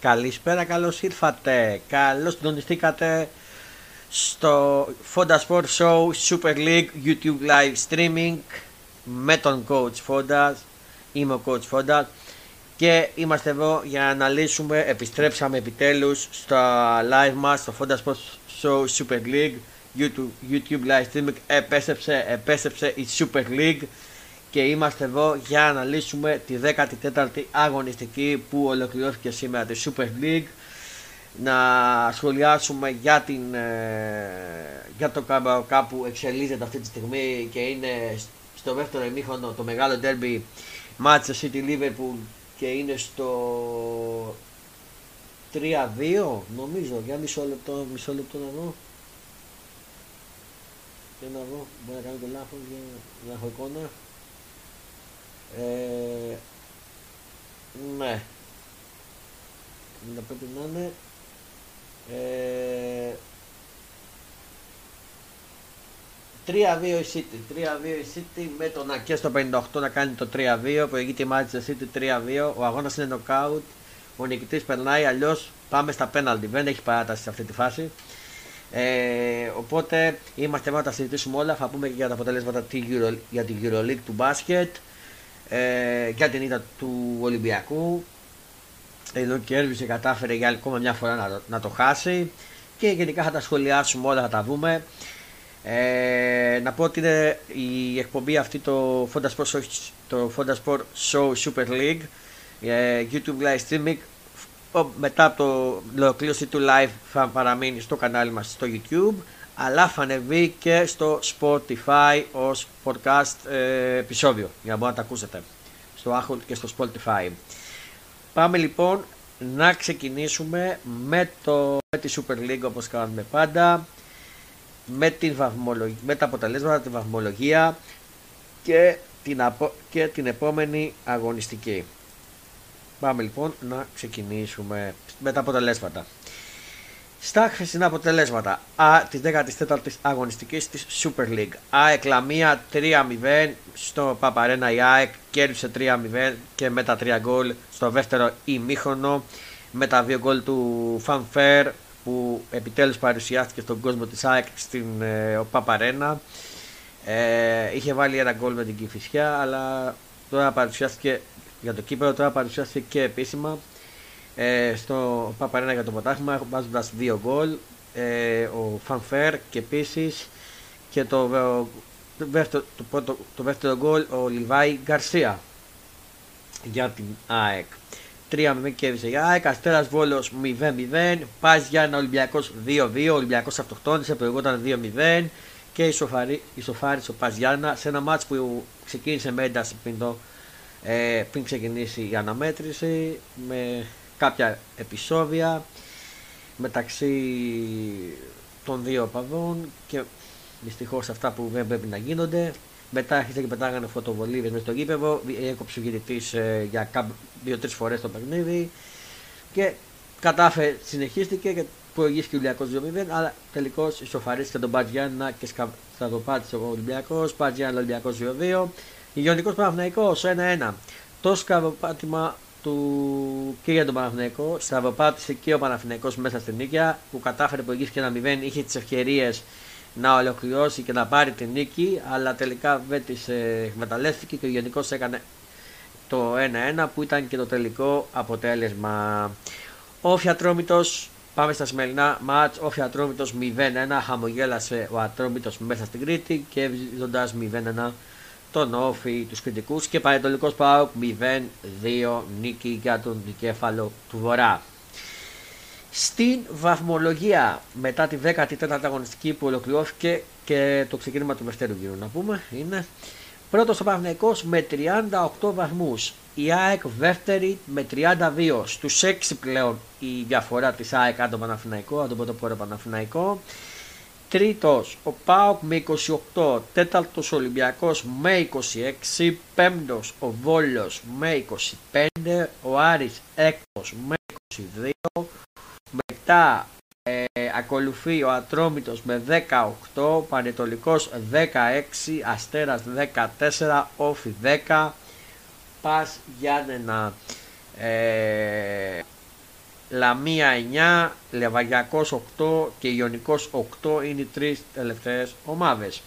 Καλησπέρα, καλώς ήρθατε. Καλώς συντονιστήκατε στο Fonda Sport Show Super League YouTube Live Streaming με τον Coach Fonda. Είμαι ο Coach Fonda και είμαστε εδώ για να αναλύσουμε, επιστρέψαμε επιτέλους στα live μας στο Fonda Sport Show Super League. YouTube, YouTube Live Streaming επέστρεψε, επέστρεψε η Super League. Και είμαστε εδώ για να αναλύσουμε τη 14η αγωνιστική που ολοκληρώθηκε σήμερα τη Super League. Να σχολιάσουμε για, την, ε, για το Carabao που εξελίσσεται αυτή τη στιγμή και είναι στο δεύτερο ημίχρονο το μεγάλο derby Manchester City Liverpool και είναι στο 3-2 νομίζω για μισό λεπτό, μισό λεπτό να δω για να δω, μπορεί να κάνω το λάθος για να έχω εικόνα ε, ναι. Να πρέπει να είναι. Ε, 3-2 η City. 3-2 η City με τον και στο 58 να κάνει το 3-2. Προηγείται η Manchester City 3-2. Ο αγώνας είναι knockout. Ο νικητής περνάει. Αλλιώς πάμε στα penalty. Δεν έχει παράταση σε αυτή τη φάση. Ε, οπότε είμαστε εδώ να τα συζητήσουμε όλα. Θα πούμε και για τα αποτελέσματα για την EuroLeague του μπάσκετ ε, για την ήττα του Ολυμπιακού. Εδώ κέρδισε, κατάφερε για ακόμα μια φορά να, να το χάσει και γενικά θα τα σχολιάσουμε όλα, θα τα δούμε. Ε, να πω ότι είναι η εκπομπή αυτή το Fonda Sport, το Fonda Sport Show Super League ε, YouTube Live Streaming μετά από το ολοκλήρωση του live θα παραμείνει στο κανάλι μας στο YouTube αλλά θα ανεβεί και στο Spotify ως podcast ε, επεισόδιο για να μπορείτε να τα ακούσετε στο Apple και στο Spotify. Πάμε λοιπόν να ξεκινήσουμε με, το, με τη Super League όπως κάνουμε πάντα με, την με τα αποτελέσματα, τη βαθμολογία και την, και την επόμενη αγωνιστική. Πάμε λοιπόν να ξεκινήσουμε με τα αποτελέσματα. Στα χθεσινά αποτελέσματα Α, της 14ης αγωνιστικής της Super League. ΑΕΚ Λαμία 3-0 στο Παπαρένα η ΑΕΚ κέρδισε 3-0 και με τα 3 γκολ στο δεύτερο ημίχρονο με τα 2 γκολ του Fanfare που επιτέλους παρουσιάστηκε στον κόσμο της ΑΕΚ στην ε, Παπαρένα. Ε, είχε βάλει ένα γκολ με την Κηφισιά αλλά τώρα παρουσιάστηκε για το κύπελο, τώρα παρουσιάστηκε και επίσημα ε, στο Παπαρένα για το ποτάχημα βάζοντας δύο γκολ ε, ο Φανφέρ και επίσης και το, το, δεύτερο, το, το δεύτερο γκολ ο Λιβάη Γκαρσία για την ΑΕΚ. 3-0 κέρδισε η ΑΕΚ, Αστέρας Βόλος 0-0, Πας Γιάννα Ολυμπιακός 2-2, ο Ολυμπιακός αυτοκτόνησε, προηγούταν 2-0 και ισοφάρισε ο Πας Γιάννα σε ένα μάτς που ξεκίνησε με ένταση πριν, το, ε, πριν ξεκινήσει η αναμέτρηση με κάποια επεισόδια μεταξύ των δύο οπαδών και δυστυχώς αυτά που δεν πρέπει να γίνονται. Μετά άρχισε και πετάγανε φωτοβολίδες μες στο γήπεδο. Έκοψε ο γυριτή ε, για δύο-τρεις φορές το παιχνίδι. Και κατάφερε, συνεχίστηκε και προηγήθηκε ο Ολυμπιακός 2-0. Αλλά τελικώς ισοφαρίστηκε τον Μπατζιάννα και σταδοπάτησε ο Ολυμπιακός. Μπατζιάννα Ολυμπιακός 2-2. Υγειονικό Παναθυναϊκό 1-1. Το σκαβοπάτημα του και για τον Παναθηναϊκό. Στραβοπάτησε και ο Παναθηναϊκός μέσα στην νίκη που κατάφερε που και ένα 0. Είχε τις ευκαιρίες να ολοκληρώσει και να πάρει την νίκη, αλλά τελικά δεν τις ε, εκμεταλλεύτηκε και ο Γενικό έκανε το 1-1 που ήταν και το τελικό αποτέλεσμα. Ο Φιατρόμητος, πάμε στα σημερινά μάτς. Ο Φιατρόμητος 0-1 χαμογέλασε ο Ατρόμητος μέσα στην Κρήτη και βρίσκοντα 0-1 τον Όφη, τους κριτικούς και Πανετολικός ΠΑΟΚ 0-2 νίκη για τον δικέφαλο του Βορρά. Στην βαθμολογία μετά τη 14η αγωνιστική που ολοκληρώθηκε και το ξεκίνημα του δεύτερου γύρου να πούμε είναι πρώτος ο Παναθηναϊκός με 38 βαθμούς. Η ΑΕΚ δεύτερη με 32 στους 6 πλέον η διαφορά της ΑΕΚ από τον Παναθηναϊκό, από τον πρωτοπόρο Παναθηναϊκό Τρίτος ο ΠΑΟΚ με 28, τέταρτος ο Ολυμπιακός με 26, πέμπτος ο Βόλος με 25, ο Άρης έκτος με 22, μετά ακολουθεί ο Ατρόμητος με 18, Πανετολικός 16, Αστέρας 14, Όφι 10, Πας Γιάννενα. Ε, Λαμία 9, Λεβαγιακός 8 και Ιωνικός 8 είναι οι τρεις τελευταίες ομάδες.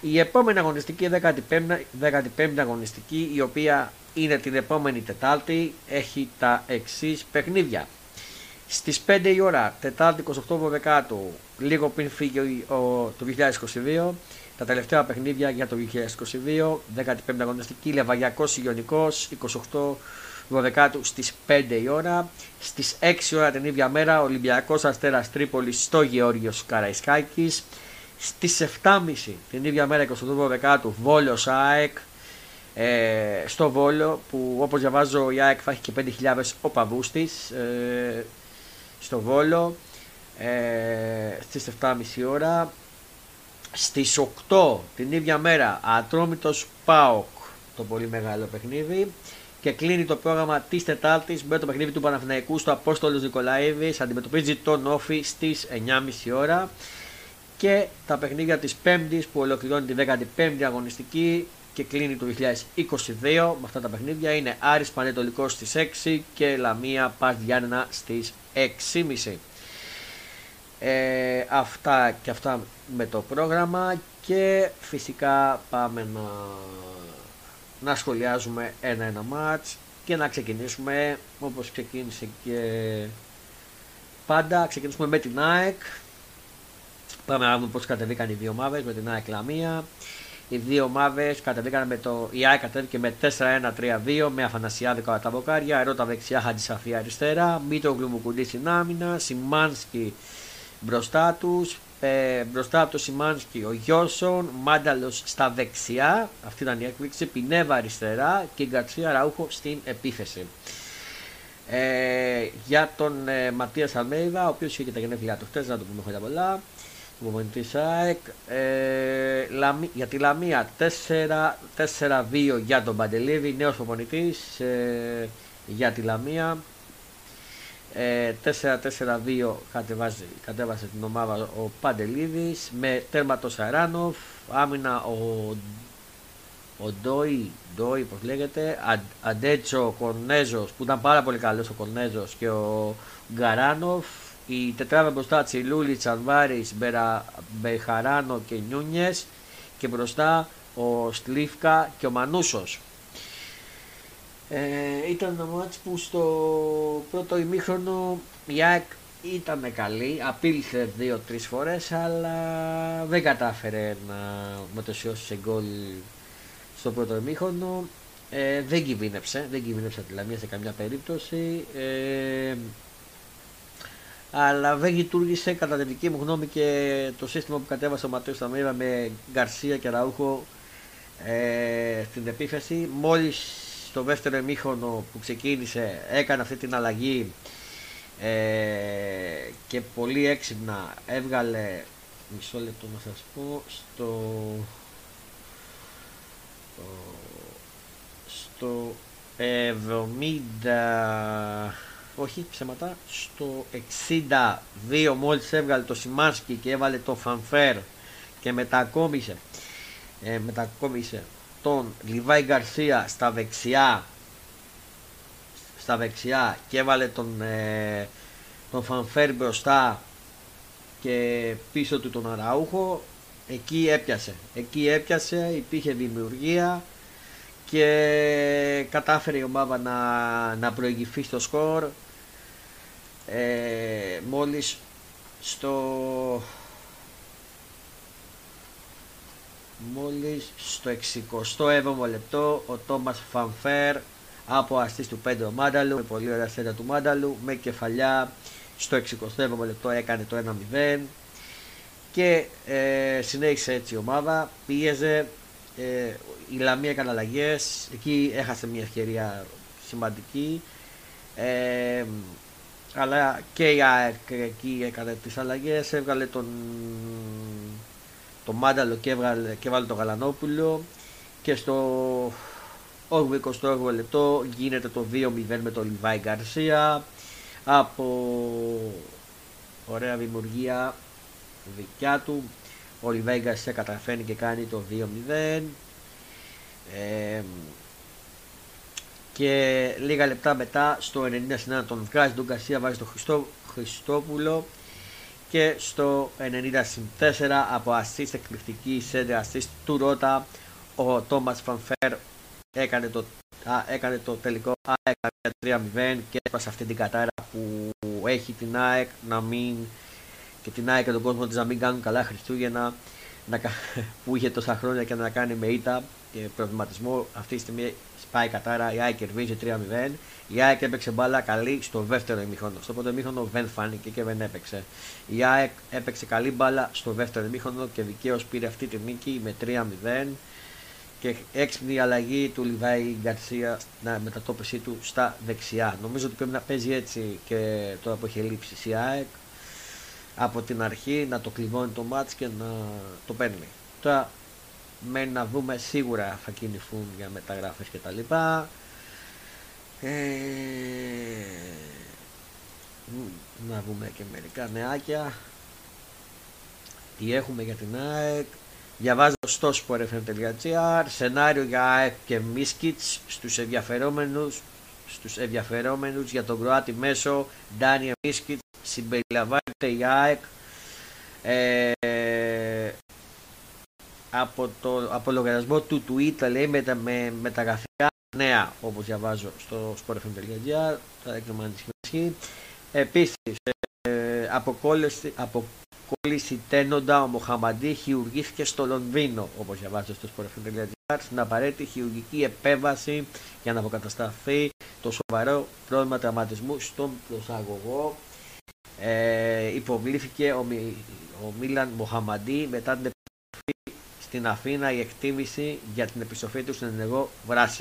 Η επόμενη αγωνιστική, 15η, 15η αγωνιστική, η οποία είναι την επόμενη Τετάρτη, έχει τα εξής παιχνίδια. Στις 5 η ώρα, Τετάρτη 28 του, λίγο πριν φύγει το 2022, τα τελευταία παιχνίδια για το 2022, 15η αγωνιστική, Λεβαγιακός Ιωνικός, 28 12 στις 5 η ώρα. Στις 6 ώρα την ίδια μέρα Ολυμπιακός Αστέρας Τρίπολης στο Γεώργιος Καραϊσκάκης. Στις 7.30 την ίδια μέρα 22 του Βόλος ΑΕΚ ε, στο Βόλο που όπως διαβάζω η ΑΕΚ θα έχει και 5.000 οπαδούς της ε, στο Βόλο ε, στις 7.30 ώρα στις 8 την ίδια μέρα Ατρόμητος ΠΑΟΚ το πολύ μεγάλο παιχνίδι και κλείνει το πρόγραμμα της Τετάρτης με το παιχνίδι του Παναθηναϊκού στο Απόστολος Νικολαίδης. Αντιμετωπίζει τον Όφη στις 9.30 ώρα. Και τα παιχνίδια της Πέμπτης που ολοκληρώνει τη 15η αγωνιστική και κλείνει το 2022 με αυτά τα παιχνίδια είναι Άρης Πανετολικός στις 6 και Λαμία Πας Γιάννενα στις 6.30. Ε, αυτά και αυτά με το πρόγραμμα και φυσικά πάμε να να σχολιάζουμε ένα-ένα μάτς και να ξεκινήσουμε όπως ξεκίνησε και πάντα ξεκινήσουμε με την ΑΕΚ πάμε να δούμε πώς κατεβήκαν οι δύο ομάδες με την ΑΕΚ Λαμία οι δύο ομάδες κατεβήκαν με το. Η ΑΕΚ κατέβηκε με 4-1-3-2 με Αφανασιάδη κατά τα βοκάρια. Ερώτα δεξιά, Χατζησαφία αριστερά. Μήτρο Γκλουμουκουντή στην άμυνα. Σιμάνσκι μπροστά τους. Ε, μπροστά από το Σιμάνσκι ο Γιώσον, Μάνταλος στα δεξιά, αυτή ήταν η έκπληξη, Πινέβα αριστερά και Γκαρσία Ραούχο στην επίθεση. Ε, για τον ε, Ματίας Αλμέιδα, ο οποίος είχε και τα γενέθλιά του χτες, να το πούμε χρόνια πολλά, Μομεντής ΑΕΚ, ε, για τη Λαμία 4-2 για τον Παντελίδη, νέος προπονητής ε, για τη Λαμία. 4-4-2 κατεβάζει, κατέβασε την ομάδα ο Παντελίδης με τέρμα το Σαράνοφ, άμυνα ο, ο Ντόι, Ντόι πώς λέγεται, Αντέτσο Κορνέζος που ήταν πάρα πολύ καλός ο Κορνέζος και ο Γκαράνοφ, η τετράδα μπροστά Τσιλούλη, Τσανβάρης, Μπεχαράνο και Νιούνιες και μπροστά ο Στλίφκα και ο Μανούσος. Ε, ήταν ένα μάτς που στο πρώτο ημίχρονο η ΑΕΚ ήταν καλή, απείλησε δύο-τρεις φορές αλλά δεν κατάφερε να μετωσιώσει σε γκολ στο πρώτο ημίχρονο. Ε, δεν κυβίνεψε, δεν κυβίνεψε τη Λαμία σε καμιά περίπτωση. Ε, αλλά δεν λειτουργήσε κατά τη δική μου γνώμη και το σύστημα που κατέβασε ο Ματέος Σταμίρα με Γκαρσία και Ραούχο ε, στην επίθεση. Μόλις στο δεύτερο εμίχρονο που ξεκίνησε έκανε αυτή την αλλαγή ε, και πολύ έξυπνα έβγαλε μισό λεπτό να σας πω στο στο 70 όχι ψέματα στο 62 μόλις έβγαλε το Σιμάνσκι και έβαλε το Φανφέρ και μετακόμισε ε, μετακόμισε τον Λιβάη Γκαρσία στα δεξιά στα δεξιά και έβαλε τον, ε, τον Φανφέρ μπροστά και πίσω του τον Αραούχο εκεί έπιασε. Εκεί έπιασε υπήρχε δημιουργία και κατάφερε η ομάδα να, να προηγηθεί στο σκορ ε, μόλις στο Μόλις στο 67ο λεπτό ο Τόμας Φανφέρ από αστής του 5 ο Μάνταλου με πολύ ωραία σέντα του Μάνταλου με κεφαλιά στο 67ο λεπτό έκανε το 1-0 και ε, συνέχισε έτσι η ομάδα πίεζε ε, η Λαμία έκανε αλλαγές εκεί έχασε μια ευκαιρία σημαντική ε, αλλά και η ΑΕΚ εκεί έκανε τις αλλαγές έβγαλε τον το Μάνταλο και, έβγαλε, και βάλε το Γαλανόπουλο και στο 28 λεπτό γίνεται το 2-0 με τον Λιβάη Γκαρσία από ωραία δημιουργία δικιά του. Ο Λιβέγκα σε καταφέρνει και κάνει το 2-0. Ε, και λίγα λεπτά μετά στο 90 τον βγάζει τον Κασία βάζει τον Χριστό, Χριστόπουλο και στο 90 4 από assist εκπληκτική σέντε assist του Ρώτα ο Τόμας Φανφέρ έκανε το, α, έκανε το τελικό ΑΕΚ 3-0 και έσπασε αυτή την κατάρα που έχει την ΑΕΚ να μην και την ΑΕΚ και τον κόσμο της να μην κάνουν καλά Χριστούγεννα να, που είχε τόσα χρόνια και να κάνει με ήττα και προβληματισμό αυτή τη στιγμή σπάει κατάρα, η ΑΕΚ κερδίζει 3-0. Η ΑΕΚ έπαιξε μπάλα καλή στο δεύτερο ημίχρονο. Στο πρώτο ημίχρονο δεν φάνηκε και δεν έπαιξε. Η ΑΕΚ έπαιξε καλή μπάλα στο δεύτερο ημίχρονο και δικαίως πήρε αυτή τη νίκη με 3-0 και έξυπνη αλλαγή του Λιβάη Γκαρσία στην μετατόπιση του στα δεξιά. Νομίζω ότι πρέπει να παίζει έτσι και τώρα που έχει λείψει η ΑΕΚ από την αρχή να το κλειδώνει το μάτς και να το παίρνει. Τώρα μένει να δούμε σίγουρα θα κινηθούν για μεταγράφες και τα λοιπά. Ε, να δούμε και μερικά νεάκια. Τι έχουμε για την ΑΕΚ. Διαβάζω στο sportfm.gr σενάριο για ΑΕΚ και Μίσκιτς στους ενδιαφερόμενους στους ενδιαφερόμενους για τον Κροάτι μέσο Ντάνιε Μίσκιτς συμπεριλαμβάνεται η ΑΕΚ ε, από το από λογαριασμό του Twitter λέει με, με μεταγραφικά νέα όπως διαβάζω στο sportfm.gr θα έκνομα αν Επίσης ε, αποκόλληση, αποκόλληση τένοντα ο Μοχαμαντή χειρουργήθηκε στο Λονδίνο όπως διαβάζω στο sportfm.gr στην απαραίτητη χειρουργική επέμβαση για να αποκατασταθεί το σοβαρό πρόβλημα τραυματισμού στον προσαγωγό. Ε, υποβλήθηκε ο, ο Μίλαν Μοχαμαντή μετά την επιστροφή στην Αθήνα η εκτίμηση για την επιστροφή του στην ενεργό βράση.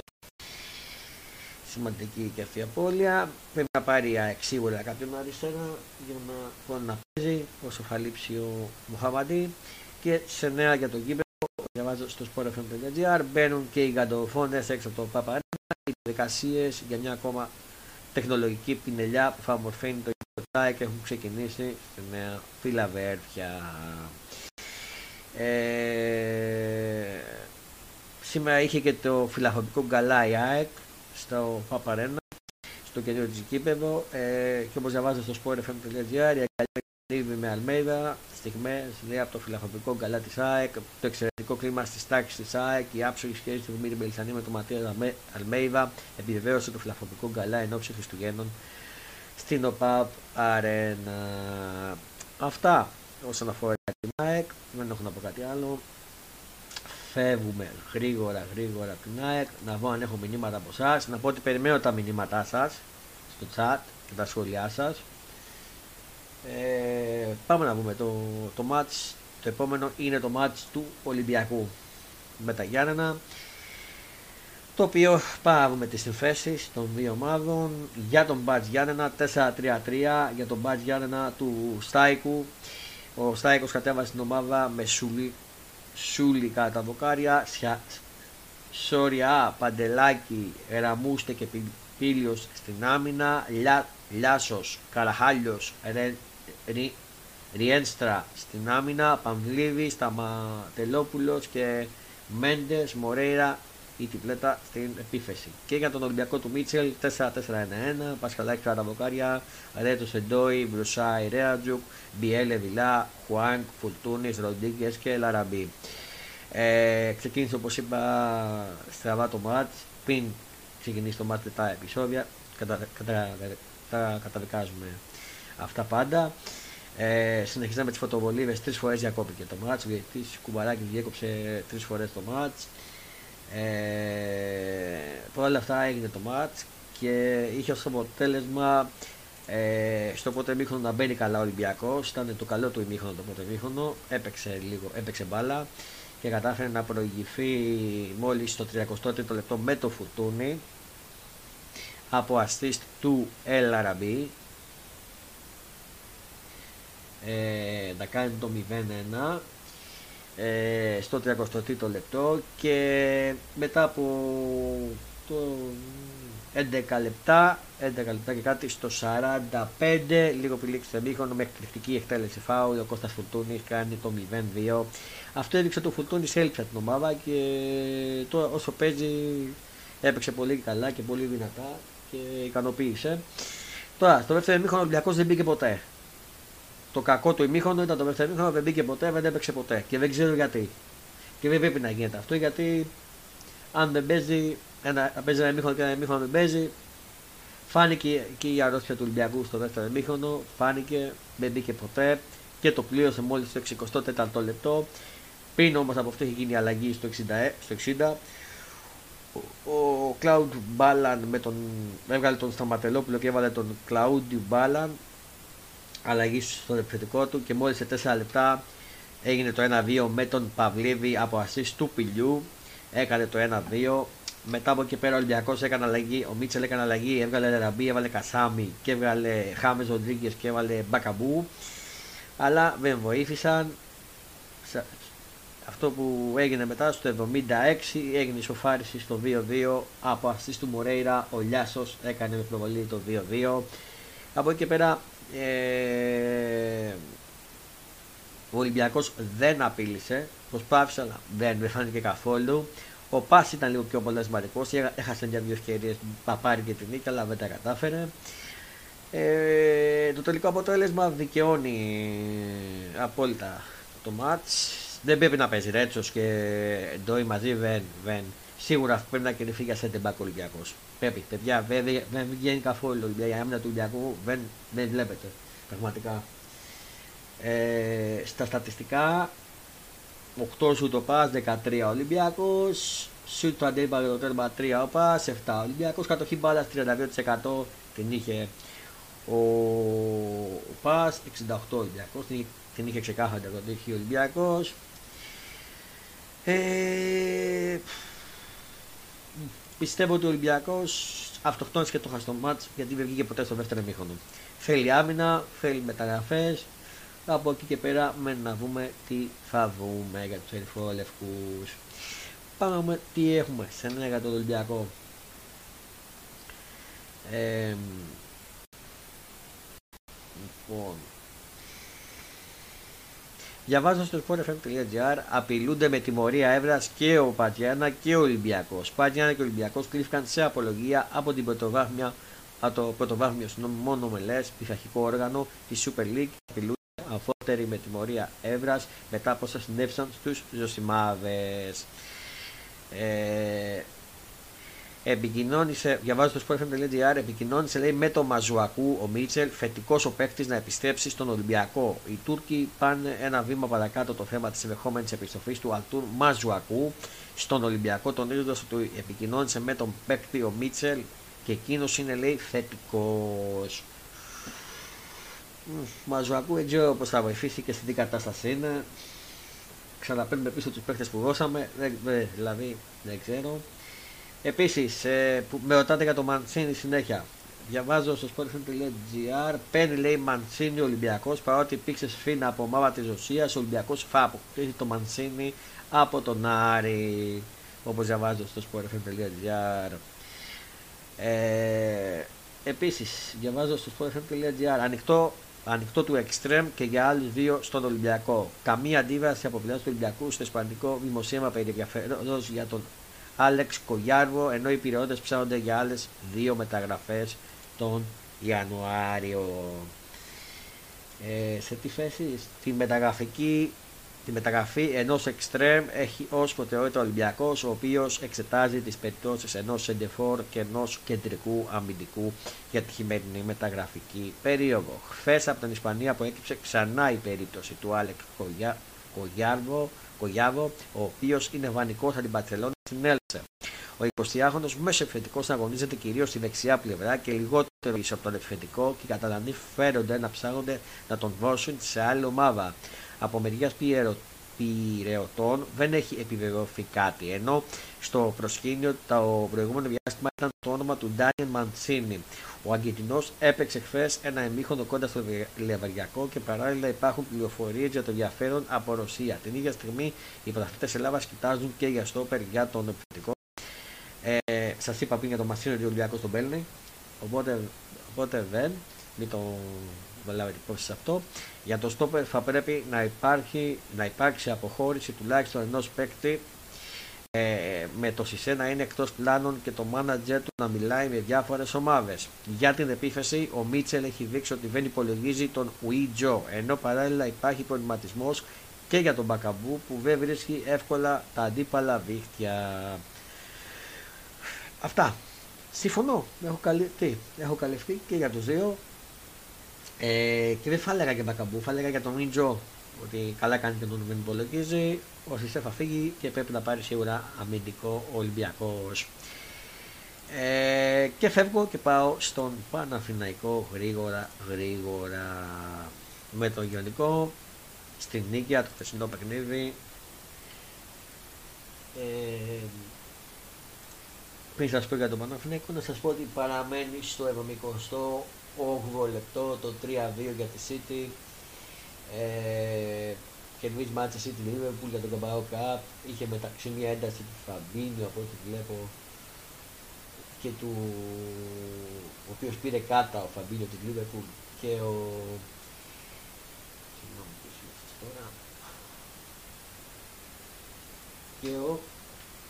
Σημαντική και αυτή η απώλεια. Πρέπει να πάρει σίγουρα κάποιον αριστερά για να μπορεί να παίζει όσο θα λείψει ο Μοχαμαντή. Και σε νέα για τον κύπελο, διαβάζω στο sportfm.gr, μπαίνουν και οι γαντοφώνες έξω από το Παπαρένα, οι διαδικασίες για μια ακόμα τεχνολογική πινελιά που θα ομορφαίνει το και έχουν ξεκινήσει στη νέα Φιλαβέρφια. Ε, σήμερα είχε και το φιλαφοπικό γκαλά η ΑΕΚ στο Παπαρένα, στο καινούριο της κήπεδο ε, και όπως διαβάζω στο sportfm.gr η Καλή με Αλμέιδα, στιγμές λέει από το φιλαφοπικό γκαλά της ΑΕΚ, το εξαιρετικό κλίμα στις τάξεις της ΑΕΚ, η άψογη σχέση του Δημήτρη Μπελισανή με τον Ματία Αλμέιδα επιβεβαίωσε το φιλαφοπικό γκαλά εν ώψη Χριστουγέννων στην ΟΠΑΠ Αρένα. Αυτά όσον αφορά την ΑΕΚ, δεν έχω να πω κάτι άλλο. Φεύγουμε γρήγορα γρήγορα από την ΑΕΚ, να δω αν έχω μηνύματα από εσά. Να πω ότι περιμένω τα μηνύματά σας στο chat και τα σχόλιά σας. Ε, πάμε να δούμε το, το match. Το επόμενο είναι το match του Ολυμπιακού με τα Γιάννενα το οποίο πάρουμε τις συμφέσεις των δύο ομάδων για τον Μπάτζ Γιάννενα 4-3-3 για τον Μπάτζ Γιάννενα του Στάικου ο Στάικος κατέβασε την ομάδα με Σούλη, Σούλη κατά τα δοκάρια Σόρια, Παντελάκη, Ραμούστε και Πίλιος στην άμυνα Λιά, Λιάσος, Καραχάλιος, Ριένστρα στην άμυνα Παμβλίδης, Σταματελόπουλος και Μέντες, Μορέιρα η τυπλέτα στην επίθεση. Και για τον Ολυμπιακό του Μίτσελ 4-4-1-1, Πασχαλάκη Καραβοκάρια, Ρέτο Σεντόι, Βρουσάι Ρέατζουκ, Μπιέλε Βιλά, Χουάνκ, Φουλτούνης, Ροντίγκε και Λαραμπή. Ε, ξεκίνησε όπως είπα στραβά το μάτς, πριν ξεκινήσει το μάτς τα επεισόδια, κατα, κατα, τα καταδικάζουμε αυτά πάντα. Ε, συνεχίζαμε τις φωτοβολίδες, τρεις φορές διακόπηκε το μάτς. γιατί κουμπαράκι διέκοψε τρεις φορές το μάτς. Ε, όλα αυτά έγινε το match και είχε ως αποτέλεσμα ε, στο πρώτο ημίχρονο να μπαίνει καλά ο Ολυμπιακός. Ήταν το καλό του ημίχρονο το πρώτο ημίχρονο. Έπαιξε λίγο, έπαιξε μπάλα και κατάφερε να προηγηθεί μόλις στο 33ο λεπτό με το φουρτούνι από assist του El ε, να κάνει το 0-1 ε, στο 33ο λεπτό και μετά από το 11 λεπτά, 11 λεπτά και κάτι στο 45, λίγο πηλήξη στο εμίχονο με εκπληκτική εκτέλεση φάουλ, ο Κώστας Φουρτούνης κάνει το 0-2. Αυτό έδειξε το Φουρτούνης έλειψε την ομάδα και τώρα όσο παίζει έπαιξε πολύ καλά και πολύ δυνατά και ικανοποίησε. Τώρα, στο δεύτερο ημίχρονο ο Ολυμπιακός δεν μπήκε ποτέ. Το κακό του ημίχρονο ήταν το δεύτερο ημίχρονο, δεν μπήκε ποτέ, δεν έπαιξε ποτέ και δεν ξέρω γιατί. Και δεν πρέπει να γίνεται αυτό γιατί αν δεν παίζει, ένα, παίζει ένα ημίχρονο και ένα ημίχρονο δεν παίζει, φάνηκε και η αρρώστια του Ολυμπιακού στο δεύτερο ημίχρονο, φάνηκε, δεν μπήκε ποτέ και το πλήρωσε μόλις στο 64ο λεπτό. Πριν όμως από αυτό έχει γίνει αλλαγή στο 60. Στο 60 ο Cloud Μπάλαν με τον, έβγαλε τον Σταματελόπουλο και έβαλε τον Cloud Μπάλαν αλλαγή στο επιθετικό του και μόλις σε 4 λεπτά έγινε το 1-2 με τον Παυλίδη από ασίστ του Πιλιού έκανε το 1-2 μετά από εκεί πέρα ο Ολυμπιακός έκανε αλλαγή, ο Μίτσελ έκανε αλλαγή, έβγαλε Ραμπί, έβαλε Κασάμι και έβγαλε Χάμες Ροντρίγκες και έβαλε Μπακαμπού. Αλλά δεν βοήθησαν. Αυτό που έγινε μετά στο 76 έγινε η σοφάριση στο 2-2 από αστής του Μορέιρα ο Λιάσος έκανε με προβολή το 2-2 από εκεί και πέρα ε, ο Ολυμπιακός δεν απείλησε προσπάθησε αλλά δεν φάνηκε καθόλου ο Πας ήταν λίγο πιο αποτελεσματικός έχασε για δύο ευκαιρίες να πάρει και την νίκη αλλά δεν τα κατάφερε ε, το τελικό αποτέλεσμα δικαιώνει απόλυτα το μάτς δεν πρέπει να παίζει Ρέτσος και Ντόι μαζί. Δεν, δεν. Σίγουρα πρέπει να κερδίσει για σέντε μπακ Ολυμπιακός. Πρέπει, παιδιά, δεν, δεν βγαίνει καθόλου η άμυνα του Ολυμπιακού. Δεν, δεν βλέπετε. Πραγματικά. Ε, στα στατιστικά 8 σου το πας, 13 Ολυμπιακός. Σου το αντίπαλο το τέρμα 3 ο πας, 7 Ολυμπιακός. Κατοχή μπάλας 32% την είχε ο Πας, 68 Ολυμπιακός. Την είχε ξεκάθαρα το είχε ο Ολυμπιακός. Ε, πιστεύω ότι ο Ολυμπιακός αυτοκτόνησε και το χαστό γιατί δεν βγήκε ποτέ στο δεύτερο μήχρονο. Θέλει άμυνα, θέλει μεταγραφές. Από εκεί και πέρα με να δούμε τι θα δούμε για τους ερυθρόλευκου. Πάμε τι έχουμε σε ένα για τον Ολυμπιακό. Ε, λοιπόν, Διαβάζω στο sportfm.gr απειλούνται με τιμωρία έδρας και ο Πατιάνα και ο Ολυμπιακός. Πατιάνα και ο Ολυμπιακός κρύφηκαν σε απολογία από την πρωτοβάθμια από το πρωτοβάθμιο μόνο μελέ πειθαρχικό όργανο της Super League απειλούνται αφότεροι με τιμωρία έδρας μετά από όσα συνέβησαν στους Ζωσιμάδες. Ε, επικοινώνησε, διαβάζω το sportfm.gr, επικοινώνησε λέει με τον Μαζουακού ο Μίτσελ, φετικός ο παίκτης να επιστρέψει στον Ολυμπιακό. Οι Τούρκοι πάνε ένα βήμα παρακάτω το θέμα της ενδεχόμενης επιστροφής του Αλτούρ Μαζουακού στον Ολυμπιακό, τονίζοντας ότι επικοινώνησε με τον παίκτη ο Μίτσελ και εκείνος είναι λέει θετικό. Μαζουακού δεν ξέρω πώς θα βοηθήσει και στην τι κατάσταση είναι. Ξαναπαίρνουμε πίσω τους παίκτες που δώσαμε, δηλαδή δεν ξέρω. Επίσης, ε, με ρωτάτε για το Μαντσίνη συνέχεια. Διαβάζω στο sportfm.gr. Παίρνει λέει Μαντσίνη Ολυμπιακός παρότι υπήρξε σφίνα από ομάδα της Ρωσίας. Ο Ολυμπιακός θα αποκτήσει το Μαντσίνη από τον Άρη. Όπως διαβάζω στο sportfm.gr. Ε, Επίσης, διαβάζω στο sportfm.gr. Ανοιχτό, ανοιχτό του Extreme και για άλλους δύο στον Ολυμπιακό. Καμία αντίβαση από πλευράς του Ολυμπιακού στο ισπανικό δημοσίευμα περί για τον Άλεξ Κογιάρβο, ενώ οι πυρεώτες ψάχνονται για άλλες δύο μεταγραφές τον Ιανουάριο. Ε, σε τι θέση, τη μεταγραφική Τη μεταγραφή ενός εξτρέμ έχει ως προτεραιότητα ο Ολυμπιακός, ο οποίος εξετάζει τις περιπτώσεις ενός σεντεφόρ και ενός κεντρικού αμυντικού για τη χειμερινή μεταγραφική περίοδο. Χθες από την Ισπανία προέκυψε ξανά η περίπτωση του Άλεξ Κογιάρβο, Κογιάβο, ο οποίος είναι βανικό από την Παρσελόνα στην Έλσε. Ο 20χρονο μέσο επιθετικός αγωνίζεται κυρίως στη δεξιά πλευρά και λιγότερο πίσω από τον επιθετικό και οι Καταλανοί φέρονται να ψάχνονται να τον δώσουν σε άλλη ομάδα. Από μεριά πυρεωτών δεν έχει επιβεβαιωθεί κάτι. Ενώ στο προσκήνιο το προηγούμενο διάστημα ήταν το όνομα του Ντάνιεν Μαντσίνη. Ο Αργεντινός έπαιξε χθες ένα εμίχονο κοντά στο Λεβαριακό και παράλληλα υπάρχουν πληροφορίες για το ενδιαφέρον από Ρωσία. Την ίδια στιγμή οι πρωταθλητές Ελλάδας κοιτάζουν και για στόπερ για τον επιθετικό. Ε, Σας είπα πριν για το Μασίνο ότι ο Ολυμπιακό τον παίρνει. Οπότε, οπότε δεν, μην το λάβετε υπόψη σε αυτό. Για το στόπερ θα πρέπει να, υπάρχει, να υπάρξει αποχώρηση τουλάχιστον ενός παίκτη ε, με το Σισε να είναι εκτός πλάνων και το μάνατζερ του να μιλάει με διάφορες ομάδες. Για την επίθεση, ο Μίτσελ έχει δείξει ότι δεν υπολογίζει τον Ουίτζο, ενώ παράλληλα υπάρχει προβληματισμός και για τον Μπακαμπού που δεν βρίσκει εύκολα τα αντίπαλα δίχτυα. Αυτά. Συμφωνώ. Έχω, καλυ... Έχω καλυφθεί και για τους δύο. Ε, και δεν θα έλεγα για Μπακαμπού, θα έλεγα για τον Ουίτζο ότι καλά κάνει και τον δεν υπολογίζει. Ο Σισε θα φύγει και πρέπει να πάρει σίγουρα αμυντικό Ολυμπιακός. Ε, και φεύγω και πάω στον Παναθηναϊκό γρήγορα γρήγορα με τον Γιονικό στην νίκη το χθεσινό παιχνίδι ε, πριν σας πω για τον Παναθηναϊκό να σας πω ότι παραμένει στο 78 λεπτό το 3-2 για τη City ε, κερδίζει Manchester City Liverpool για τον Καμπάο Cup. Είχε μεταξύ μια ένταση του Φαμπίνιο από ό,τι βλέπω και του ο οποίος πήρε κάτα ο Φαμπίνιο της Liverpool και ο συγγνώμη τώρα και ο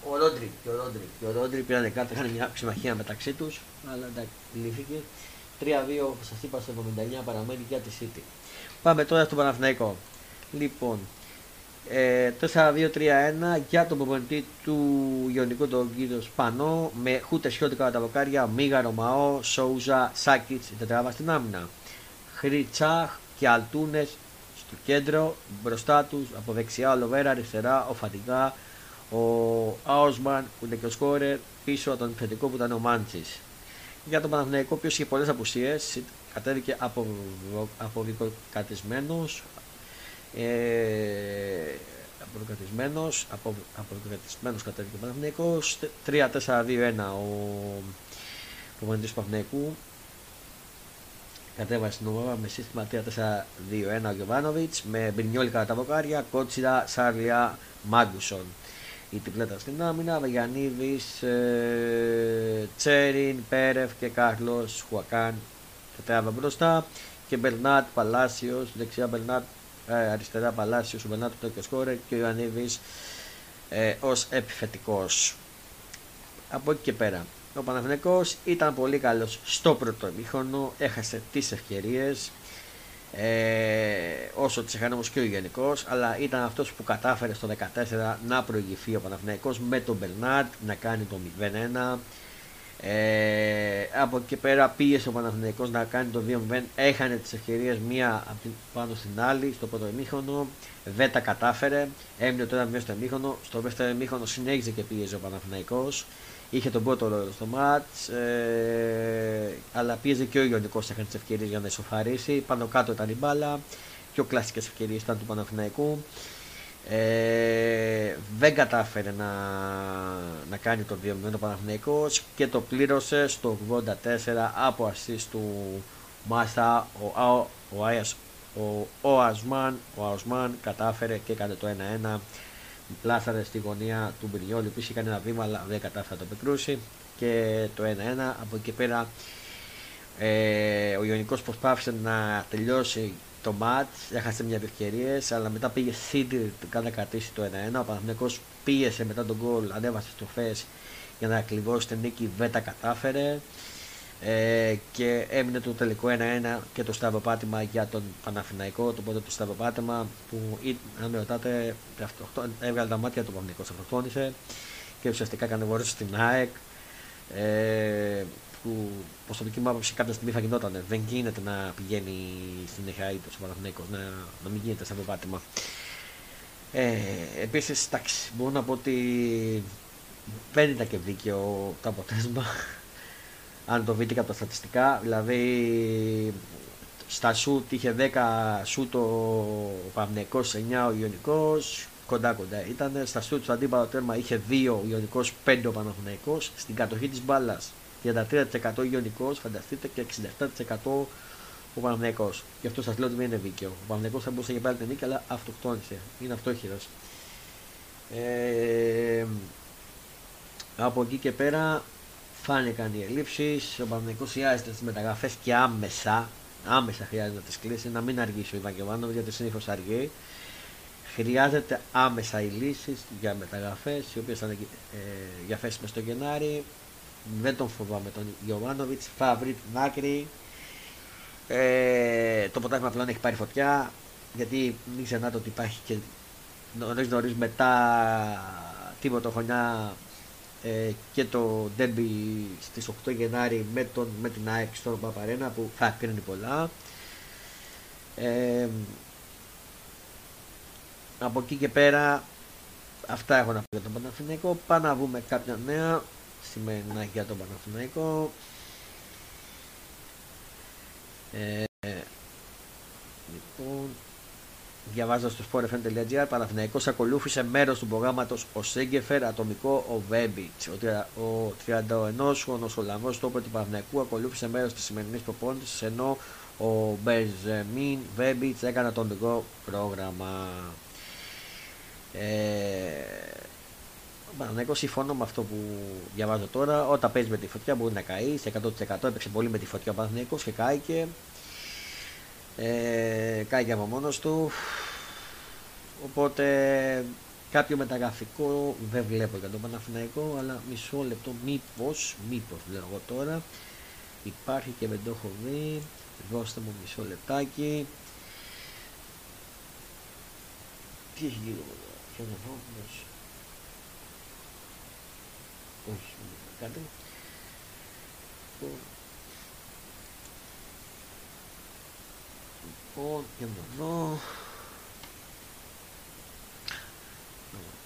ο Ρόντρι και ο Ρόντρι και ο Ρόντρι πήραν κάτα, είχαν μια συμμαχία μεταξύ τους αλλά εντάξει λύθηκε 3-2 σας είπα στο 79 παραμένει για τη City Πάμε τώρα στο Παναθηναϊκό. Λοιπόν, ε, 4-2-3-1 για τον προπονητή του Ιωνικού τον κύριο Σπανό με Χούτε Σιώτικα κατά τα βοκάρια, Μίγα Ρωμαό, Σόουζα, Σάκιτ, η τετράβα στην άμυνα. Χρυτσάχ και Αλτούνες στο κέντρο, μπροστά τους από δεξιά ο Λοβέρα, αριστερά ο Φατικά, ο Άουσμαν που είναι και ο Σκόρερ, πίσω από τον επιθετικό που ήταν ο Μάντσι. Για τον Παναθηναϊκό, ο οποίος είχε πολλές απουσίες, κατέβηκε από, αποδικοκατισμένος ε, αποδικοκατισμένος απο, αποδικοκατισμένος κατέβηκε ο Παναθηναϊκός 3-4-2-1 ο προπονητής του Παναθηναϊκού. Κατέβασε την ομάδα με σύστημα 3-4-2-1 ο Γιωβάνοβιτς με Μπρινιόλη κατά τα βοκάρια, Κότσιρα, Σάρλια, Μάγκουσον η τριπλέτα στην άμυνα, Βαγιανίδης, ε, Τσέριν, Πέρεφ και Κάρλος Χουακάν τετράβα μπροστά και Μπερνάτ Παλάσιος, δεξιά Μπερνάτ, ε, αριστερά Παλάσιος, ο Μπερνάτ το σκόρε και ο Ιωαννίδης ε, ως επιθετικός. Από εκεί και πέρα. Ο Παναθηναϊκός ήταν πολύ καλός στο πρώτο ημίχρονο, έχασε τις ευκαιρίες, ε, όσο τις έκανε όμως και ο Γενικός, αλλά ήταν αυτός που κατάφερε στο 14 να προηγηθεί ο Παναθηναϊκός με τον Μπερνάτ, να κάνει το 0-1, ε, από εκεί πέρα πίεσε ο Παναθηναϊκός να κάνει το 2-0. Έχανε τις ευκαιρίες μία πάνω στην άλλη στο πρώτο ημίχρονο. Δεν τα κατάφερε. Έμεινε το 1-0 στο ημίχρονο. Στο δεύτερο ημίχρονο συνέχιζε και πίεζε ο Παναθηναϊκός. Είχε τον πρώτο ρόλο στο ματ. Ε, αλλά πίεζε και ο Ιωνικός. Έχανε τις ευκαιρίες για να ισοφαρίσει. Πάνω κάτω ήταν η μπάλα. Πιο κλασικές ευκαιρίες ήταν του Παναθηναϊκού. Ε, δεν κατάφερε να, να κάνει το 2-0 ο Παναθηναϊκός και το πλήρωσε στο 84 από ασίστ του Μάστα ο, ο, ο, ο, Ασμάν, ο Ασμάν κατάφερε και έκανε το 1-1 πλάσαρε στη γωνία του Μπριόλη που είχε κάνει ένα βήμα αλλά δεν κατάφερε να το πετρούσει και το 1-1 από εκεί πέρα ε, ο Ιωνικός προσπάθησε να τελειώσει το μάτς, έχασε μιας ευκαιρίες, αλλά μετά πήγε Σίδη να κρατήσει το 1-1. Ο Παναθηναϊκός πίεσε μετά τον γκολ, ανέβασε στροφές για να κλειδώσει την νίκη, δεν τα κατάφερε. Ε, και έμεινε το τελικό 1-1 και το σταυροπάτημα για τον Παναθηναϊκό, το πρώτο του σταυροπάτημα που αν με ρωτάτε έβγαλε τα μάτια του Παναθηναϊκού, αυτοκτόνησε και ουσιαστικά έκανε βόρειο στην ΑΕΚ. Ε, που προσωπική μου άποψη κάποια στιγμή θα γινόταν. Δεν γίνεται να πηγαίνει στην ΕΧΑΗ του Παναθηναίκο, να, να μην γίνεται σαν πάτημα. Ε, Επίσης, εντάξει, μπορώ να πω ότι δεν ήταν και δίκαιο το αποτέλεσμα. Αν το δείτε και από τα στατιστικά, δηλαδή στα σουτ είχε 10 σουτ ο Παναθηναϊκός, 9 ο Ιωνικός, κοντά κοντά ήταν. Στα σουτ στο αντίπαλο τέρμα είχε 2 ο Ιωνικός, 5 ο Παναθηναϊκός. Στην κατοχή της μπάλας 33% Ιωνικός, φανταστείτε και 67% ο Παναμαϊκό. Γι' αυτό σας λέω ότι δεν είναι δίκαιο. Ο Παναμαϊκό θα μπορούσε να πάρει την νίκη, αλλά αυτοκτόνησε. Είναι αυτόχειρος. Ε, Από εκεί και πέρα φάνηκαν οι ελλείψει. Ο Παναγενικό χρειάζεται τις μεταγραφές και άμεσα. Άμεσα χρειάζεται να τις κλείσει, να μην αργήσει ο Ιβάν Γιωβάνοβιτ γιατί συνήθως αργεί. Χρειάζεται άμεσα οι λύσεις για μεταγραφές, οι οποίες θα είναι ε, διαθέσιμες στο Γενάρη. Δεν τον φοβάμαι τον Γιωβάνοβιτ. Θα βρει την άκρη. Ε, το ποτάμι πλέον έχει πάρει φωτιά. Γιατί μην ξεχνάτε ότι υπάρχει και νωρί νωρίς μετά τίποτα χρονιά ε, και το ντέρμπι στις 8 Γενάρη με, τον, με την ΑΕΚ στον Παπαρένα που θα κρίνει πολλά. Ε, από εκεί και πέρα αυτά έχω να πω για τον Παναθηναϊκό. Πάμε να δούμε κάποια νέα σημερινά για τον Παναθηναϊκό. Ε, λοιπόν, διαβάζοντας στο sportfm.gr, Παναθηναϊκός ακολούθησε μέρος του προγράμματος ο Σέγκεφερ, ατομικό ο Βέμπιτς. Ο 31χρονο Ολλανδός του όπλου του Παναθηναϊκού ακολούθησε μέρος της σημερινής προπόνησης, ενώ ο Μπεζεμίν Βέμπιτς έκανε ατομικό πρόγραμμα. Ε, ο Παναθηναϊκός συμφωνώ με αυτό που διαβάζω τώρα. Όταν παίζει με τη φωτιά μπορεί να καεί. Σε 100% έπαιξε πολύ με τη φωτιά ο Παναθηναϊκός και κάηκε. Ε, κάγει από μόνος του. Οπότε κάποιο μεταγραφικό δεν βλέπω για τον Παναθηναϊκό αλλά μισό λεπτό μήπως, μήπως λέω εγώ τώρα. Υπάρχει και δεν το έχω δει. Δώστε μου μισό λεπτάκι. Τι έχει γίνει εδώ ποιο να δω όχι κάτι Λοιπόν, για να δω.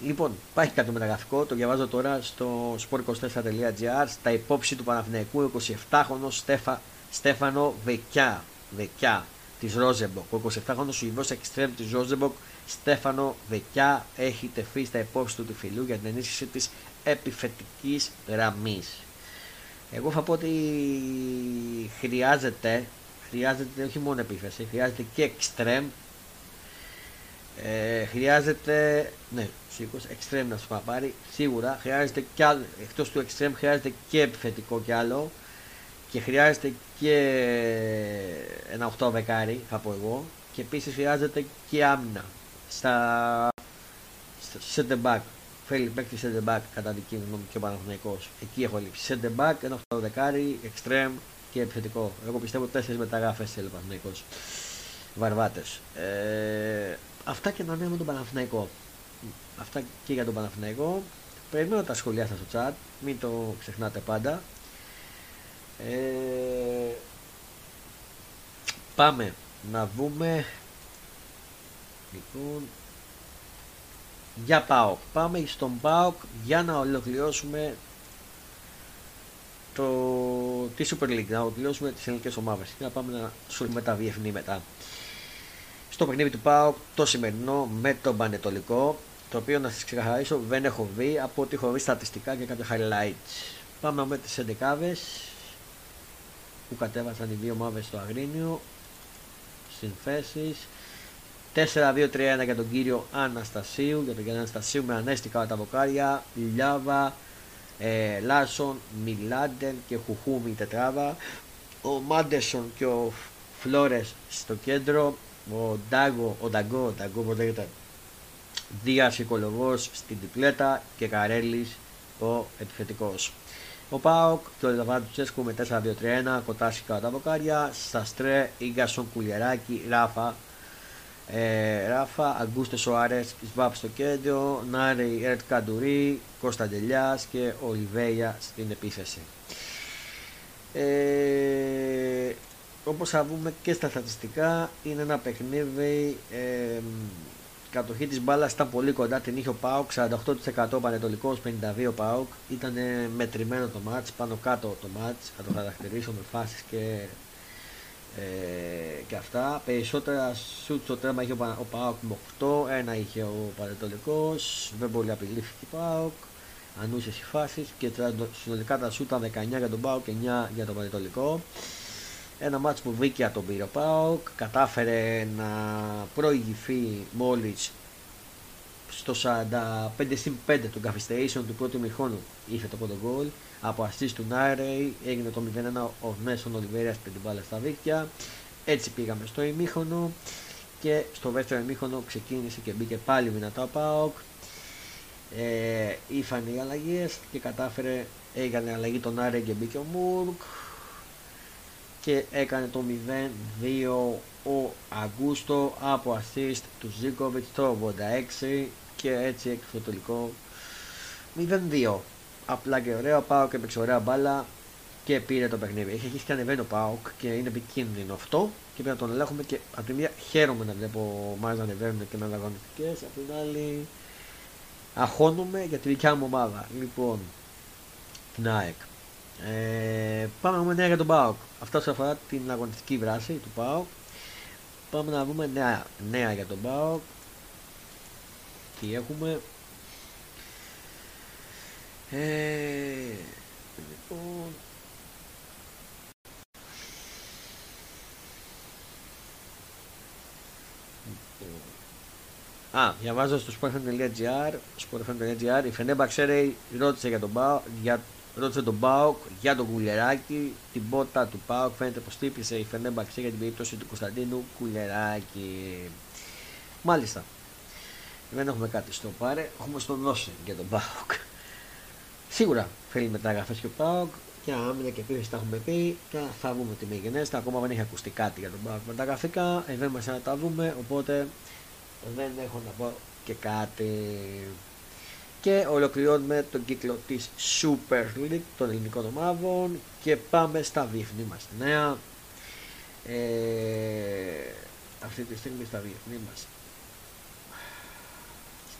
Λοιπόν, υπάρχει κάτι μεταγραφικό, το διαβάζω τώρα στο sport24.gr στα υπόψη του Παναθηναϊκού 27χρονο Στέφα, Στέφανο Βεκιά, Βεκιά της Ρόζεμποκ. Ο 27χρονος Σουηδός εξτρέμ της Ρόζεμποκ Στέφανο Βεκιά έχει τεφεί στα υπόψη του του φιλού για την ενίσχυση της επιφετικής γραμμής. Εγώ θα πω ότι χρειάζεται χρειάζεται όχι μόνο επίθεση, χρειάζεται και extreme. Ε, χρειάζεται, ναι, σίγουρα extreme να σου πάρει, σίγουρα χρειάζεται και άλλο, εκτός του extreme χρειάζεται και επιθετικό κι άλλο και χρειάζεται και ένα 8 βεκάρι, θα πω εγώ, και επίσης χρειάζεται και άμυνα στα, στα center back. Θέλει παίκτη center back κατά δική μου γνώμη και ο Παναθηναϊκός. Εκεί έχω λείψει. Center back, ένα 8 δεκάρι, extreme, και επιθετικό. Εγώ πιστεύω τέσσερις μεταγράφες θέλει ο Παναθηναϊκός. Βαρβάτες. Ε, αυτά και να νέο με τον Παναθηναϊκό. Αυτά και για τον Παναθηναϊκό. Περιμένω τα σχολεία σας στο chat. Μην το ξεχνάτε πάντα. Ε, πάμε να δούμε. Λοιπόν, για ΠΑΟΚ. Πάμε στον ΠΑΟΚ για να ολοκληρώσουμε το, τη Super League, να ολοκληρώσουμε τις ελληνικές ομάδες και να πάμε να ασχοληθούμε τα διεθνή μετά. Στο παιχνίδι του πάω το σημερινό με τον Πανετολικό, το οποίο να σας ξεκαθαρίσω δεν έχω δει από ότι έχω δει στατιστικά και κάποια highlights. Πάμε με τις 11 που κατέβασαν οι δύο ομάδες στο Αγρίνιο. Συνθέσεις. 4-2-3-1 για τον κύριο Αναστασίου, για τον κύριο Αναστασίου με Ανέστη στα δοκάρια, Λιάβα, ε, Λάρσον, Μιλάντεν και Χουχούμι τετράδα, ο Μάντεσον και ο Φλόρες στο κέντρο, ο Ντάγκο, ο Νταγκό, ο Νταγκό πώς λέγεται, Δίας Οικολογός στην διπλέτα και Καρέλης ο επιθετικός. Ο Πάοκ το Ελαβάντου Τσέσκου με 4-2-3-1, κοτάσικα κατά τα βοκάρια, Σαστρέ, Ίγκασον, Κουλιαράκη, Ράφα, ε, Ράφα, Αγκούστε Σοάρες, Σβάπ στο κέντρο, Νάρι Ερτ Καντουρί, Κώστα Ντελιάς και Ολιβέια στην επίθεση. Ε, όπως θα πούμε και στα στατιστικά είναι ένα παιχνίδι ε, κατοχή της μπάλας ήταν πολύ κοντά την είχε ο ΠΑΟΚ 48% πανετολικός 52% ΠΑΟΚ ήταν μετρημένο το μάτς πάνω κάτω το μάτς θα το χαρακτηρίσω με φάσεις και ε, και αυτά. Περισσότερα σουτ στο τρέμα είχε ο, Πάοκ με 8, ένα είχε ο Πανετολικός, δεν πολύ απειλήθηκε ο Πάοκ, ανούσιες οι φάσεις. Και συνολικά τα σουτ ήταν 19 για τον Πάοκ και 9 για τον Πανετολικό. Ένα μάτς που βήκαια τον πήρε ο Πάοκ, κατάφερε να προηγηθεί μόλις στο 45 5 του καθυστερήσεων του πρώτου μηχόνου είχε το πρώτο γκολ από assist του Νάιρεϊ έγινε το 0-1 ο Νέσον Ολιβέρια με την μπάλα στα δίκτυα έτσι πήγαμε στο ημίχονο και στο δεύτερο ημίχονο ξεκίνησε και μπήκε πάλι δυνατά ο Πάοκ ε, ήρθαν οι αλλαγές και κατάφερε έγινε αλλαγή τον Άρε και μπήκε ο Μουρκ και έκανε το 0-2 ο Αγκούστο από assist του Ζίκοβιτ το 86 και έτσι έκρυφε το τελικό 0-2 απλά και ωραίο πάω και έπαιξε ωραία μπάλα και πήρε το παιχνίδι. Έχει αρχίσει και ανεβαίνει ο Πάοκ και είναι επικίνδυνο αυτό και πρέπει να τον ελέγχουμε και από τη μία χαίρομαι να βλέπω ομάδε να ανεβαίνουν και να αγωνιστικέ. Από την άλλη αγχώνομαι για τη δικιά μου ομάδα. Λοιπόν, την ΑΕΚ. Ε, πάμε να νέα για τον ΠΑΟΚ. Αυτό σε αφορά την αγωνιστική βράση του ΠΑΟΚ. Πάμε να δούμε νέα, νέα για τον ΠΑΟΚ. Τι έχουμε; Ε, λοιπόν, Α, διαβάζω στο sportfm.gr, sportfm.gr, η Φενέμπα ξέρει, ρώτησε για τον Πάο, για, ρώτησε τον Πάοκ για τον Κουλεράκη, την πότα του Πάοκ, φαίνεται πως τύπησε η Φενέμπα ξέρει για την περίπτωση του Κωνσταντίνου Κουλεράκη. Μάλιστα. Δεν έχουμε κάτι στο πάρε, έχουμε στο δώσει για τον Πάοκ. Σίγουρα θέλει μεταγραφές και ο Πάοκ, και άμυνα και πίσω τα έχουμε πει και θα δούμε τι μεγενέστε. Ακόμα δεν έχει ακουστεί κάτι για τον Πάοκ μεταγραφικά, ε, δεν μας να τα δούμε, οπότε δεν έχω να πω και κάτι. Και ολοκληρώνουμε τον κύκλο της Super League των ελληνικών ομάδων και πάμε στα διεθνή μας νέα. Ε, αυτή τη στιγμή στα διεθνή μας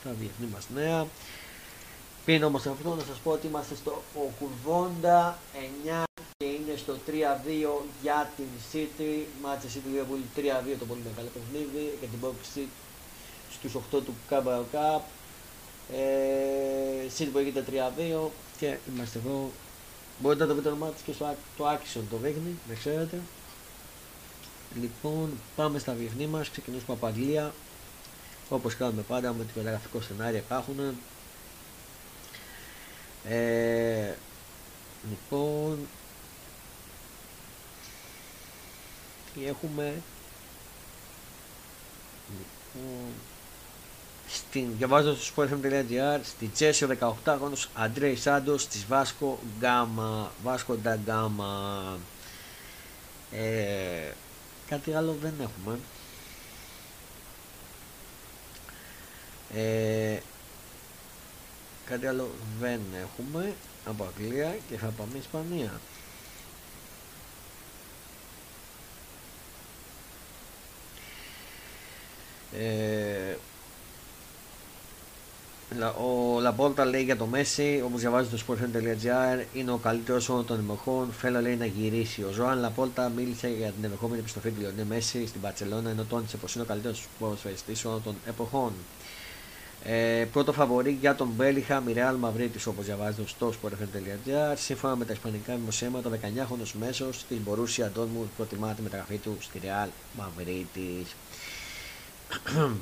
στα διεθνή μας νέα. Πριν όμως αυτό να σας πω ότι είμαστε στο 89 και είναι στο 3-2 για την City. Μάτσε City Liverpool 3-2 το πολύ μεγάλο παιχνίδι για την box στους 8 του Carabao Cup. Ε, City που έγινε 3-2 και είμαστε εδώ. Μπορείτε να το βρείτε το μάτι και στο το Άξιον το δείχνει, δεν ξέρετε. Λοιπόν, πάμε στα διεθνή μας, ξεκινήσουμε από Αγγλία. Όπως κάνουμε πάντα με το περιγραφικό σενάριο υπάρχουν. Ε, λοιπόν, τι έχουμε; Λοιπόν, στην, διαβάζω στο sportfm.gr στη Τσέσιο 18 αγώνος Αντρέι Σάντος της Βάσκο Γκάμα Βάσκο Ντα Γκάμα ε, κάτι άλλο δεν έχουμε ε, κάτι άλλο δεν έχουμε από Αγγλία και θα πάμε Ισπανία ε, ο Λαπόρτα λέει για το Μέση, όπως διαβάζει το sportfm.gr, είναι ο καλύτερος όλων των εποχών. Θέλω λέει να γυρίσει. Ο Ζωάν Λαπόρτα μίλησε για την ενδεχόμενη επιστροφή του Λιονέ Μέση στην Παρσελόνα, ενώ τόνισε πως είναι ο καλύτερος ποδοσφαιριστής όλων των εποχών. Ε, πρώτο φαβορή για τον Μπέλιχα, η Real Μαυρίτη, όπως διαβάζετε στος sportfm.gr. Σύμφωνα με τα ισπανικά δημοσιεύματα, ο 19χρονο μέσος τη Μπορούσια Ντόρμουντ προτιμά τη μεταγραφή του στη Real Μαυρίτη.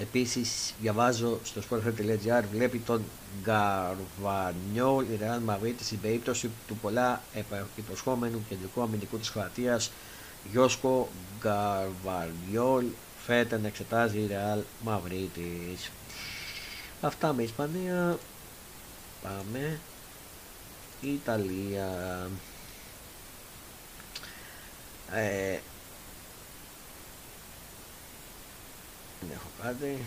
Επίσης διαβάζω στο sportfm.gr βλέπει τον Γκαρβανιόλ η Real Madrid στην περίπτωση του πολλά υποσχόμενου κεντρικού αμυντικού της Κροατίας Γιώσκο Γκαρβανιόλ φαίνεται να εξετάζει η Real Madrid Αυτά με Ισπανία Πάμε Ιταλία ε, Δεν έχω κάτι.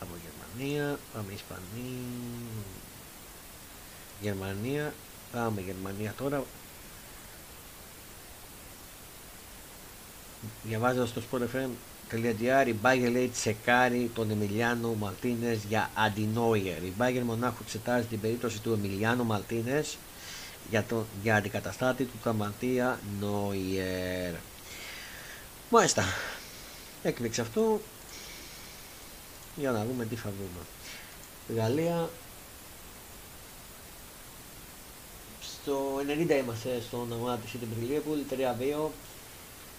Από Γερμανία, πάμε Ισπανία. Γερμανία, πάμε Γερμανία τώρα. Διαβάζω στο sportfm.gr η Μπάγκερ λέει τσεκάρει τον Εμιλιάνο Μαλτίνες για αντινόιερ. Η Μπάγκερ μονάχου εξετάζει την περίπτωση του Εμιλιάνο Μαλτίνες για, το, για αντικαταστάτη του Καμαντία Νόιερ. Μάλιστα. Έκρηξε αυτό. Για να δούμε τι θα δούμε. Γαλλία. Στο 90 είμαστε στον αγώνα της City Liverpool, 3-2.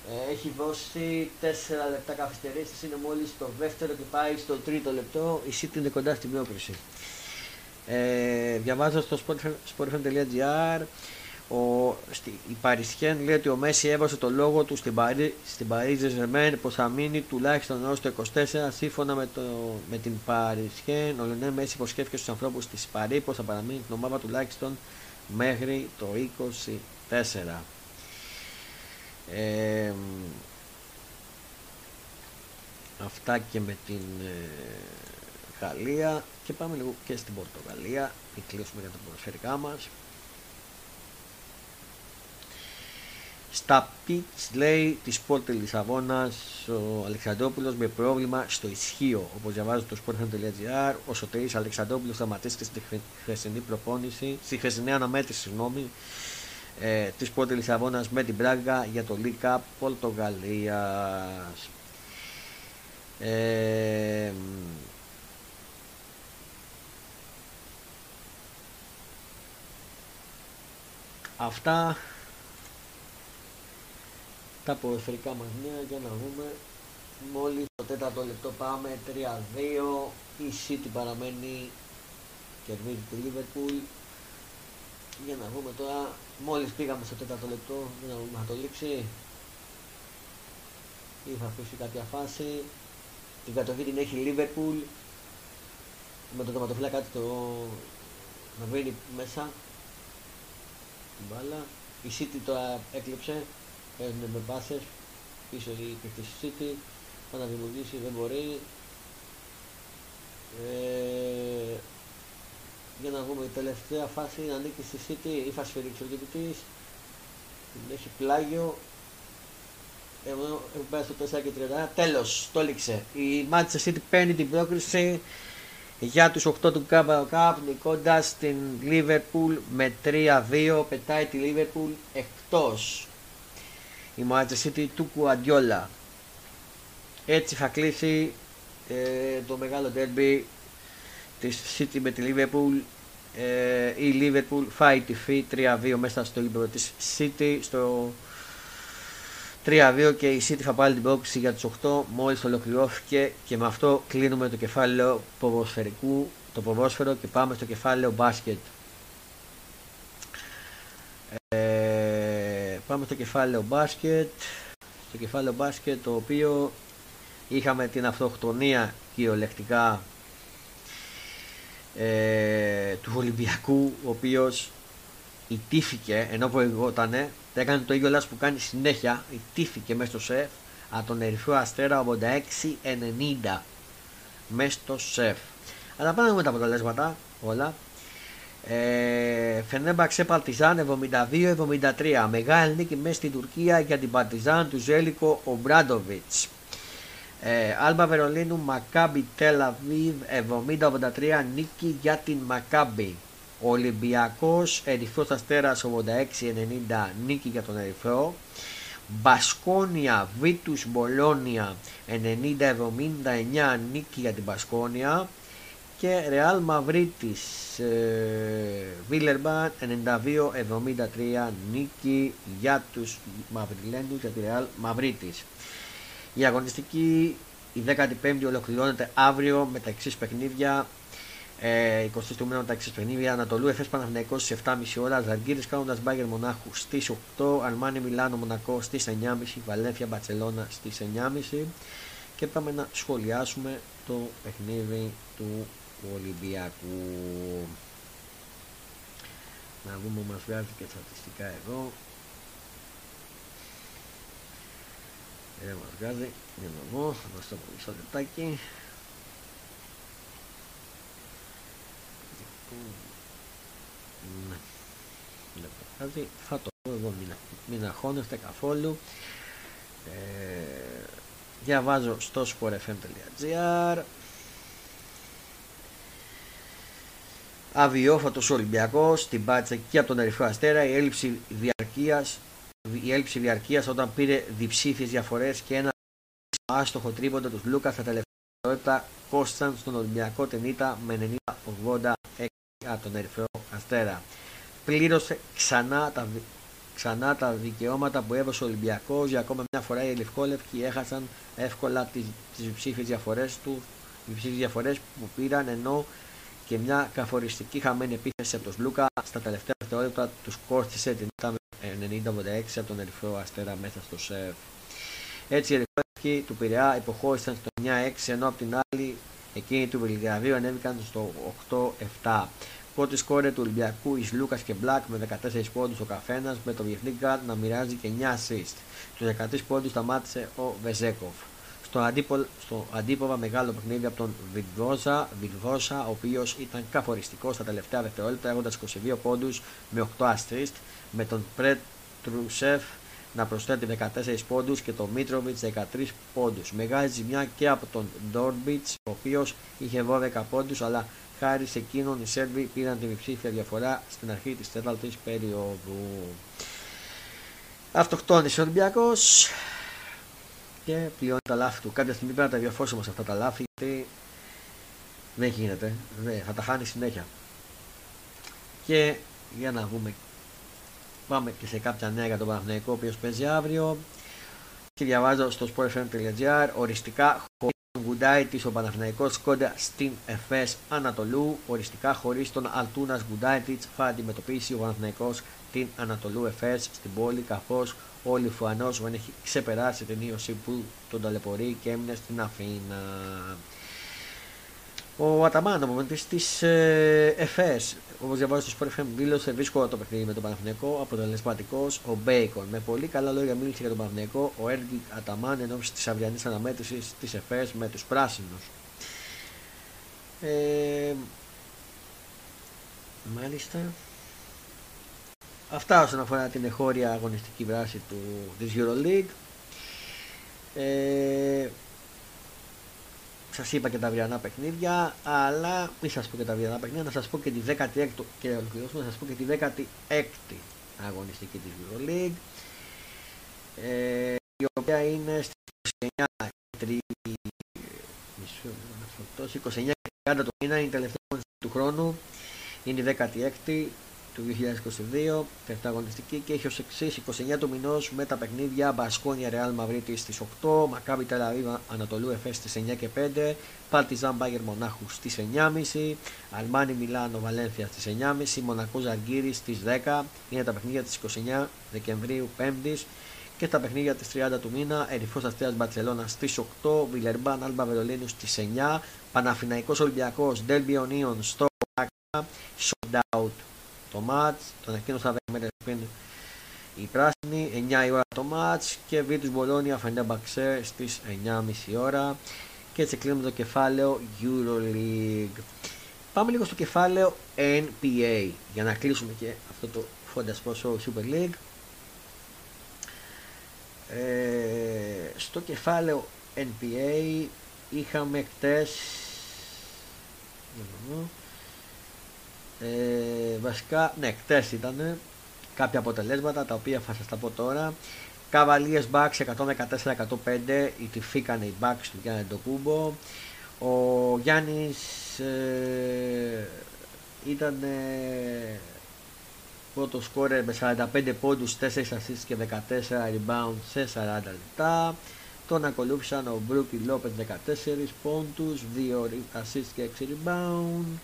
Ε, έχει δώσει 4 λεπτά καθυστερήσεις, είναι μόλις το δεύτερο και πάει στο τρίτο λεπτό. Η City είναι κοντά στην πρόκριση. Ε, διαβάζω στο sportfm.gr ο, στη, η Παρισιέν λέει ότι ο Μέση έβασε το λόγο του στην, Παρί, στην Παρίζε Ζερμέν πως θα μείνει τουλάχιστον έως το 24 σύμφωνα με, το, με την Παρισιέν. Ο Λενέ Μέση υποσχέθηκε στους ανθρώπους της Παρί πως θα παραμείνει την ομάδα τουλάχιστον μέχρι το 24. Ε, αυτά και με την ε, Γαλλία και πάμε λίγο και στην Πορτογαλία και κλείσουμε για τα ποδοσφαιρικά μας. Στα πιτς λέει της Sport Λισαβόνας ο Αλεξανδρόπουλος με πρόβλημα στο ισχύο. Όπως διαβάζει το sport.gr, ο Σωτήρης Αλεξανδρόπουλος σταματήθηκε στη χθεσινή προπόνηση, στη χθεσινή αναμέτρηση, συγγνώμη, ε, της Sport Λισαβόνας με την Πράγκα για το League Cup Πορτογαλίας. Ε, αυτά τα ποδοσφαιρικά μας νέα για να δούμε. Μόλις το τέταρτο λεπτό πάμε 3-2 η City παραμένει κερδίζει τη Liverpool. Για να δούμε τώρα μόλις πήγαμε στο τέταρτο λεπτό για να δούμε θα το λήξει ή θα αφήσει κάποια φάση. Την κατοχή την έχει η Liverpool με το τερματοφύλακα το να βρει μέσα. Την μπάλα. Η City τώρα έκλειψε. Παίζουν με μπάσες πίσω η παίκτης City. Θα να δημιουργήσει δεν μπορεί. Ε, για να δούμε η τελευταία φάση να ανήκει στη City ή θα σφυρίξει ο διαιτητής. Την έχει πλάγιο. Εδώ πέρα στο 4 και 31 τέλος το έληξε. Η Manchester City παίρνει την πρόκριση για τους 8 του Carabao Cup νικώντας την Liverpool με 3-2 πετάει τη Liverpool εκτός. Η Manchester City του Κουαντιόλα. Έτσι θα κλείσει ε, το μεγάλο derby της City με τη Liverpool. Ε, η Liverpool φάει τη φύ 3-2 μέσα στο γήπεδο της City στο 3-2 και η City θα πάρει την πρόκληση για τους 8 μόλις ολοκληρώθηκε και με αυτό κλείνουμε το κεφάλαιο ποδοσφαιρικού το ποδόσφαιρο και πάμε στο κεφάλαιο μπάσκετ. Πάμε στο κεφάλαιο μπάσκετ. Στο κεφάλαιο μπάσκετ το οποίο είχαμε την αυτοκτονία κυριολεκτικά ε, του Ολυμπιακού ο οποίος ιτήθηκε ενώ προηγότανε έκανε το ίδιο λάθος που κάνει συνέχεια ιτήθηκε μέσα στο σεφ από τον Ερυθρό Αστέρα 86-90 μέσα στο σεφ αλλά πάμε με τα αποτελέσματα όλα ε, Φενέμπαξε Παρτιζάν 72-73. Μεγάλη νίκη μέσα στην Τουρκία για την Παρτιζάν του Ζέλικο Ομπράντοβιτς. Ε, Άλμπα Βερολίνου Μακάμπι Τελαβίβ 70-83 νίκη για την Μακάμπι. Ολυμπιακός Ερυθρός Αστέρας 86-90 νίκη για τον Ερυθρό. Μπασκόνια Βίτους Μπολόνια 90-79 νίκη για την Μπασκόνια και Ρεάλ Μαυρίτης Βίλερμπαν 92-73 νίκη για τους Μαυριλέντους για τη Ρεάλ Μαυρίτης η αγωνιστική η 15η ολοκληρώνεται αύριο με τα εξής παιχνίδια. Ε, 20 του μήνα με τα εξής παιχνίδια. Ανατολού Εφές Παναθηναϊκός στις 7.30 ώρα. Ζαργκύρης κάνοντας Μπάγκερ Μονάχου στις 8 Αρμάνι Μιλάνο Μονακό στις 9.30 Βαλένθια Μπαρσελόνα στις 9.30 και πάμε να σχολιάσουμε το παιχνίδι του του Ολυμπιακού. Να δούμε μας βγάζει και στατιστικά εδώ. Δεν μας βγάζει, για να δω, θα δώσω το μισό λεπτάκι. Ναι, δεν βγάζει, θα το δω εδώ, μην, μην αγχώνεστε καθόλου. Ε, διαβάζω στο sportfm.gr Αβιόφατο Ολυμπιακός, την πάτησε και από τον Ερυθρό Αστέρα. Η έλλειψη διαρκείας η έλλειψη διαρκείας όταν πήρε διψήφιες διαφορές και ένα άστοχο τρίποντα τους Λούκα στα τελευταία λεπτά κόστησαν στον Ολυμπιακό την ήττα με 90-86 από τον Ερυθρό Αστέρα. Πλήρωσε ξανά τα, ξανά τα δικαιώματα που έδωσε ο Ολυμπιακός για ακόμα μια φορά οι Λευκόλευκοι έχασαν εύκολα τις, τις ψήφιες διαφορές τους οι ψήφιες διαφορές που πήραν ενώ και μια καθοριστική χαμένη επίθεση από τον Σλούκα στα τελευταία δευτερόλεπτα τους κόρτισε την 90-86 από τον Ερυθρό Αστέρα μέσα στο σεφ. Έτσι οι Ερυθρόλευκοι του Πειραιά υποχώρησαν στο 9-6 ενώ από την άλλη εκείνοι του Βελιγραδίου ανέβηκαν στο 8-7. Πρώτοι σκόρερ του Ολυμπιακού οι Σλούκας και Μπλακ με 14 πόντους ο καθένας με το διεθνή γκάρτ να μοιράζει και 9 assist. Τους 13 πόντους σταμάτησε ο Βεζένκοφ. Στο, αντίπο, στο αντίποδα μεγάλο παιχνίδι από τον Βιλντόζα, Βιλντόζα ο οποίος ήταν καθοριστικός στα τελευταία δευτερόλεπτα έχοντας 22 πόντους με 8 assist, με τον Πρέτρουσεφ να προσθέτει 14 πόντους και τον Μίτροβιτς 13 πόντους. Μεγάλη ζημιά και από τον Ντόρμπιτς, ο οποίος είχε 12 πόντους, αλλά χάρη σε εκείνον οι Σέρβοι πήραν την υψήφια διαφορά στην αρχή της τέταρτης περίοδου. Αυτοκτόνησε ο Ολυμπιακός και πληρώνει τα λάθη του. Κάποια στιγμή πρέπει να τα διαφώσουμε σε αυτά τα λάθη γιατί δεν γίνεται. Ναι, θα τα χάνει συνέχεια. Και για να δούμε Πάμε και σε κάποια νέα για τον Παναθηναϊκό, ο οποίος παίζει αύριο. Και διαβάζω στο sportfm.gr οριστικά χωρίς τον Γκουντάιτη ο Παναθηναϊκός κοντά στην ΕΦΕΣ Ανατολού. Οριστικά χωρίς τον Αλτούνας Γκουντάιτη θα αντιμετωπίσει ο Παναθηναϊκός την Ανατολού ΕΦΕΣ στην πόλη καθώς ο Λιφουανό δεν έχει ξεπεράσει την ίωση που τον ταλαιπωρεί και έμεινε στην Αθήνα. Ο Αταμάν, ο τη της ε, ΕΦΕΣ, όπως διαβάζει στο Sport FM, δήλωσε δύσκολο το παιχνίδι με τον Παναθηναϊκό, αποτελεσματικός ο Μπέικον. Με πολύ καλά λόγια μίλησε για τον Παναθηναϊκό ο Έργη Αταμάν εν ώψη της αυριανής αναμέτρησης της ΕΦΕΣ με τους πράσινους. Ε, μάλιστα. Αυτά όσον αφορά την εχώρια αγωνιστική δράση του, της EuroLeague. Ε, Σα είπα και τα αυριανά παιχνίδια, αλλά μην σα πω και τα αυριανά παιχνίδια, να σα πω και τη 16η και ολοκληρώσουμε, να σα πω και τη 16η αγωνιστική τη EuroLeague, ε, η οποία είναι στι 29 μισό, 29 30 το μήνα, είναι η τελευταία του χρόνου, είναι η 16η του 2022, αγωνιστική και έχει ως εξής 29 του μηνός με τα παιχνίδια Μπασκόνια Ρεάλ Μαυρίτη στις 8, Μακάβι Τελαβίβα Ανατολού Εφές στις 9 και 5, Παρτιζάν Μπάγκερ Μονάχου στις 9.30, Αλμάνι Μιλάνο Βαλένθια στις 9.30, Μονακός Ζαργκύρι στις 10, είναι τα παιχνίδια της 29 Δεκεμβρίου 5η και τα παιχνίδια της 30 του μήνα, Ερυφό Αστέας Μπαρσελόνα στις 8, Βιλερμπάν Άλμπα Βερολίνου στις 9, Παναφυναϊκό Ολυμπιακός Ντέλμπι Ονίων στο Sold Out το μάτς, τον ανακοίνωσα 10 μέρες πριν η πράσινη, 9 η ώρα το μάτς και Βίτους Μπολόνια Φενέμπαξε στις 9.30 ώρα και έτσι κλείνουμε το κεφάλαιο EuroLeague. Πάμε λίγο στο κεφάλαιο NBA για να κλείσουμε και αυτό το φόντας Super League. Ε, στο κεφάλαιο NBA είχαμε χτες ε, βασικά, ναι, χτες ήταν κάποια αποτελέσματα τα οποία θα σας τα πω τώρα. Cavaliers Bucks 114-105, ιτηθήκανε οι Bucks του Γιάννη Ντοκούμπο. Ο Γιάννης ε, ήταν ε, πρώτο σκόρερ με 45 πόντους, 4 assists και 14 rebound σε 40 λεπτά. Τον ακολούθησαν ο Μπρούκι Λόπετ 14 πόντους, 2 assists και 6 rebound.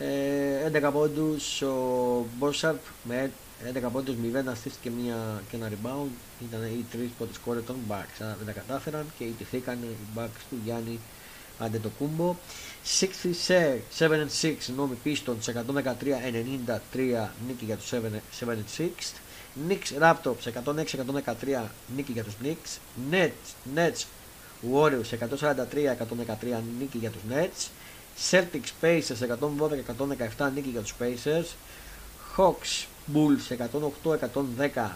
11 ε, πόντους ο Μπόσαρπ με 11 πόντους 0 assist και, μια, και ένα rebound. Ήταν οι τρεις πρώτες κόρες των Bucks δεν τα κατάφεραν και ιτηθήκαν οι Bucks του Γιάννη Αντετοκούμπο. 7-6 νόμι Pistons 113-93 νίκη για τους 76 Knicks Raptors 106-113 νίκη για τους Knicks. Nets, Nets Warriors 143-113 νίκη για τους Nets Celtics Pacers 112-117 νίκη για τους Pacers Hawks Bulls 108-110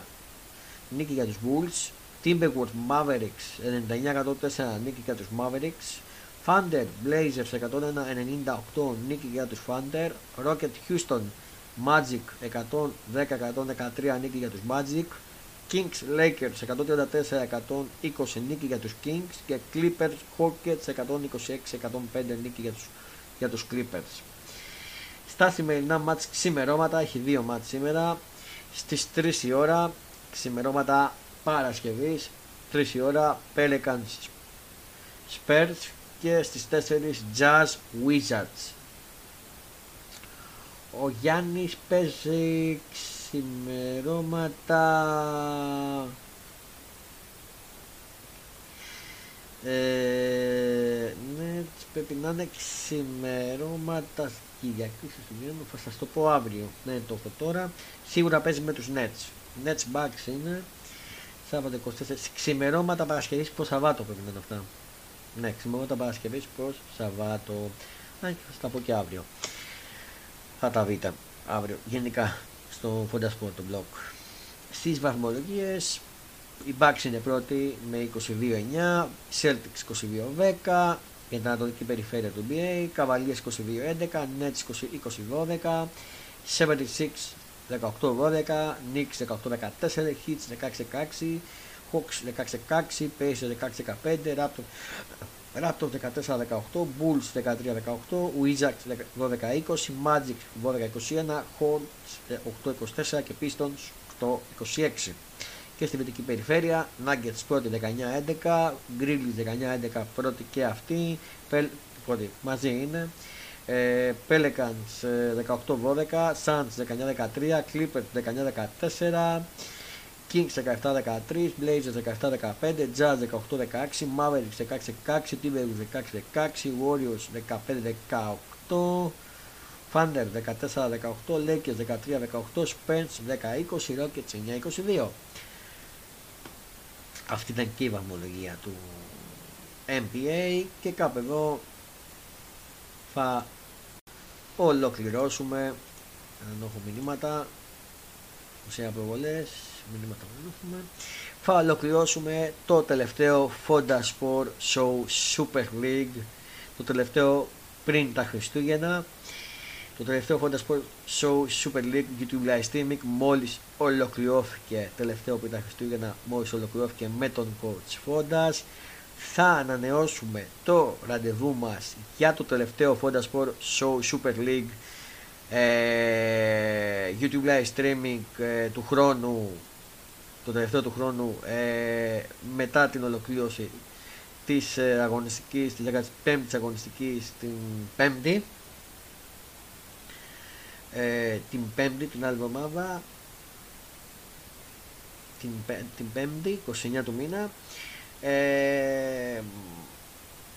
νίκη για τους Bulls Timberwolves Mavericks 99-104 νίκη για τους Mavericks Thunder Blazers 101-98 νίκη για τους Thunder Rocket Houston Magic 110-113 νίκη για τους Magic Kings Lakers 134-120 νίκη για τους Kings και Clippers Hawkets 126-105 νίκη για τους για τους Clippers. Στα σημερινά μάτς ξημερώματα, έχει δύο μάτς σήμερα. στις 3 η ώρα ξημερώματα Παρασκευής 3 η ώρα Pelicans Spurs και στις 4 Jazz Wizards ο Γιάννης παίζει ξημερώματα ε, ναι, πρέπει να είναι ξημερώματα Κυριακή στο θα σας το πω αύριο. Ναι, το έχω τώρα. Σίγουρα παίζει με τους Nets. Nets Bucks είναι. Σάββατο 24. Ξημερώματα Παρασκευής προς Σαββάτο πρέπει να είναι αυτά. Ναι, ξημερώματα Παρασκευής προς Σαββάτο. Αν και θα σας τα πω και αύριο. Θα τα δείτε αύριο. Γενικά στο Fondasport το blog. Στις βαθμολογίες η Bucks είναι πρώτη με 22-9, Celtics 22-10 για την ανατολική περιφέρεια του NBA, Cavaliers 22-11, Nets 20-12, 76 18-12, Knicks 18-14, Hits 16-16, Hawks 16-16, Pacers 16-15, Raptors Raptors 14-18, Bulls 13-18, Wizards 12-20, Magic 12-21, Hornets 8-24 και Pistons 8-26. Και στη βυτική περιφέρεια, Nuggets πρώτη 19-11, Grizzlies 19-11 πρώτη και αυτή, πρώτη μαζί είναι, ε, Pelicans 18-12, Suns 19-13, Clippers 19-14, Kings 17-13, Blazers 17-15, Jazz 18-16, Mavericks 16-16, Timberwolves 16-16, Warriors 15-18, Thunder 14-18, Lakers 13-18, Spence 10-20, Rockets 9-22. Αυτή ήταν και η βαθμολογία του NBA και κάπου εδώ θα ολοκληρώσουμε. Αν έχω μηνύματα ουσία προβολές μηνύματα που έχουμε θα ολοκληρώσουμε το τελευταίο Fonda Sport Show Super League το τελευταίο πριν τα Χριστούγεννα το τελευταίο Fonda Sport Show Super League YouTube Live Streaming μόλις ολοκληρώθηκε. Τελευταίο πριν τα Χριστούγεννα μόλις ολοκληρώθηκε με τον coach Fondas θα ανανεώσουμε το ραντεβού μας για το τελευταίο Fonda Sport Show Super League ε, YouTube Live Streaming ε, του χρόνου το τελευταίο του χρόνου ε, μετά την ολοκλήρωση της ε, αγωνιστικής, της 15ης αγωνιστικής την 5η ε, την 5η την άλλη εβδομάδα την, την 5η 29 του μήνα ε,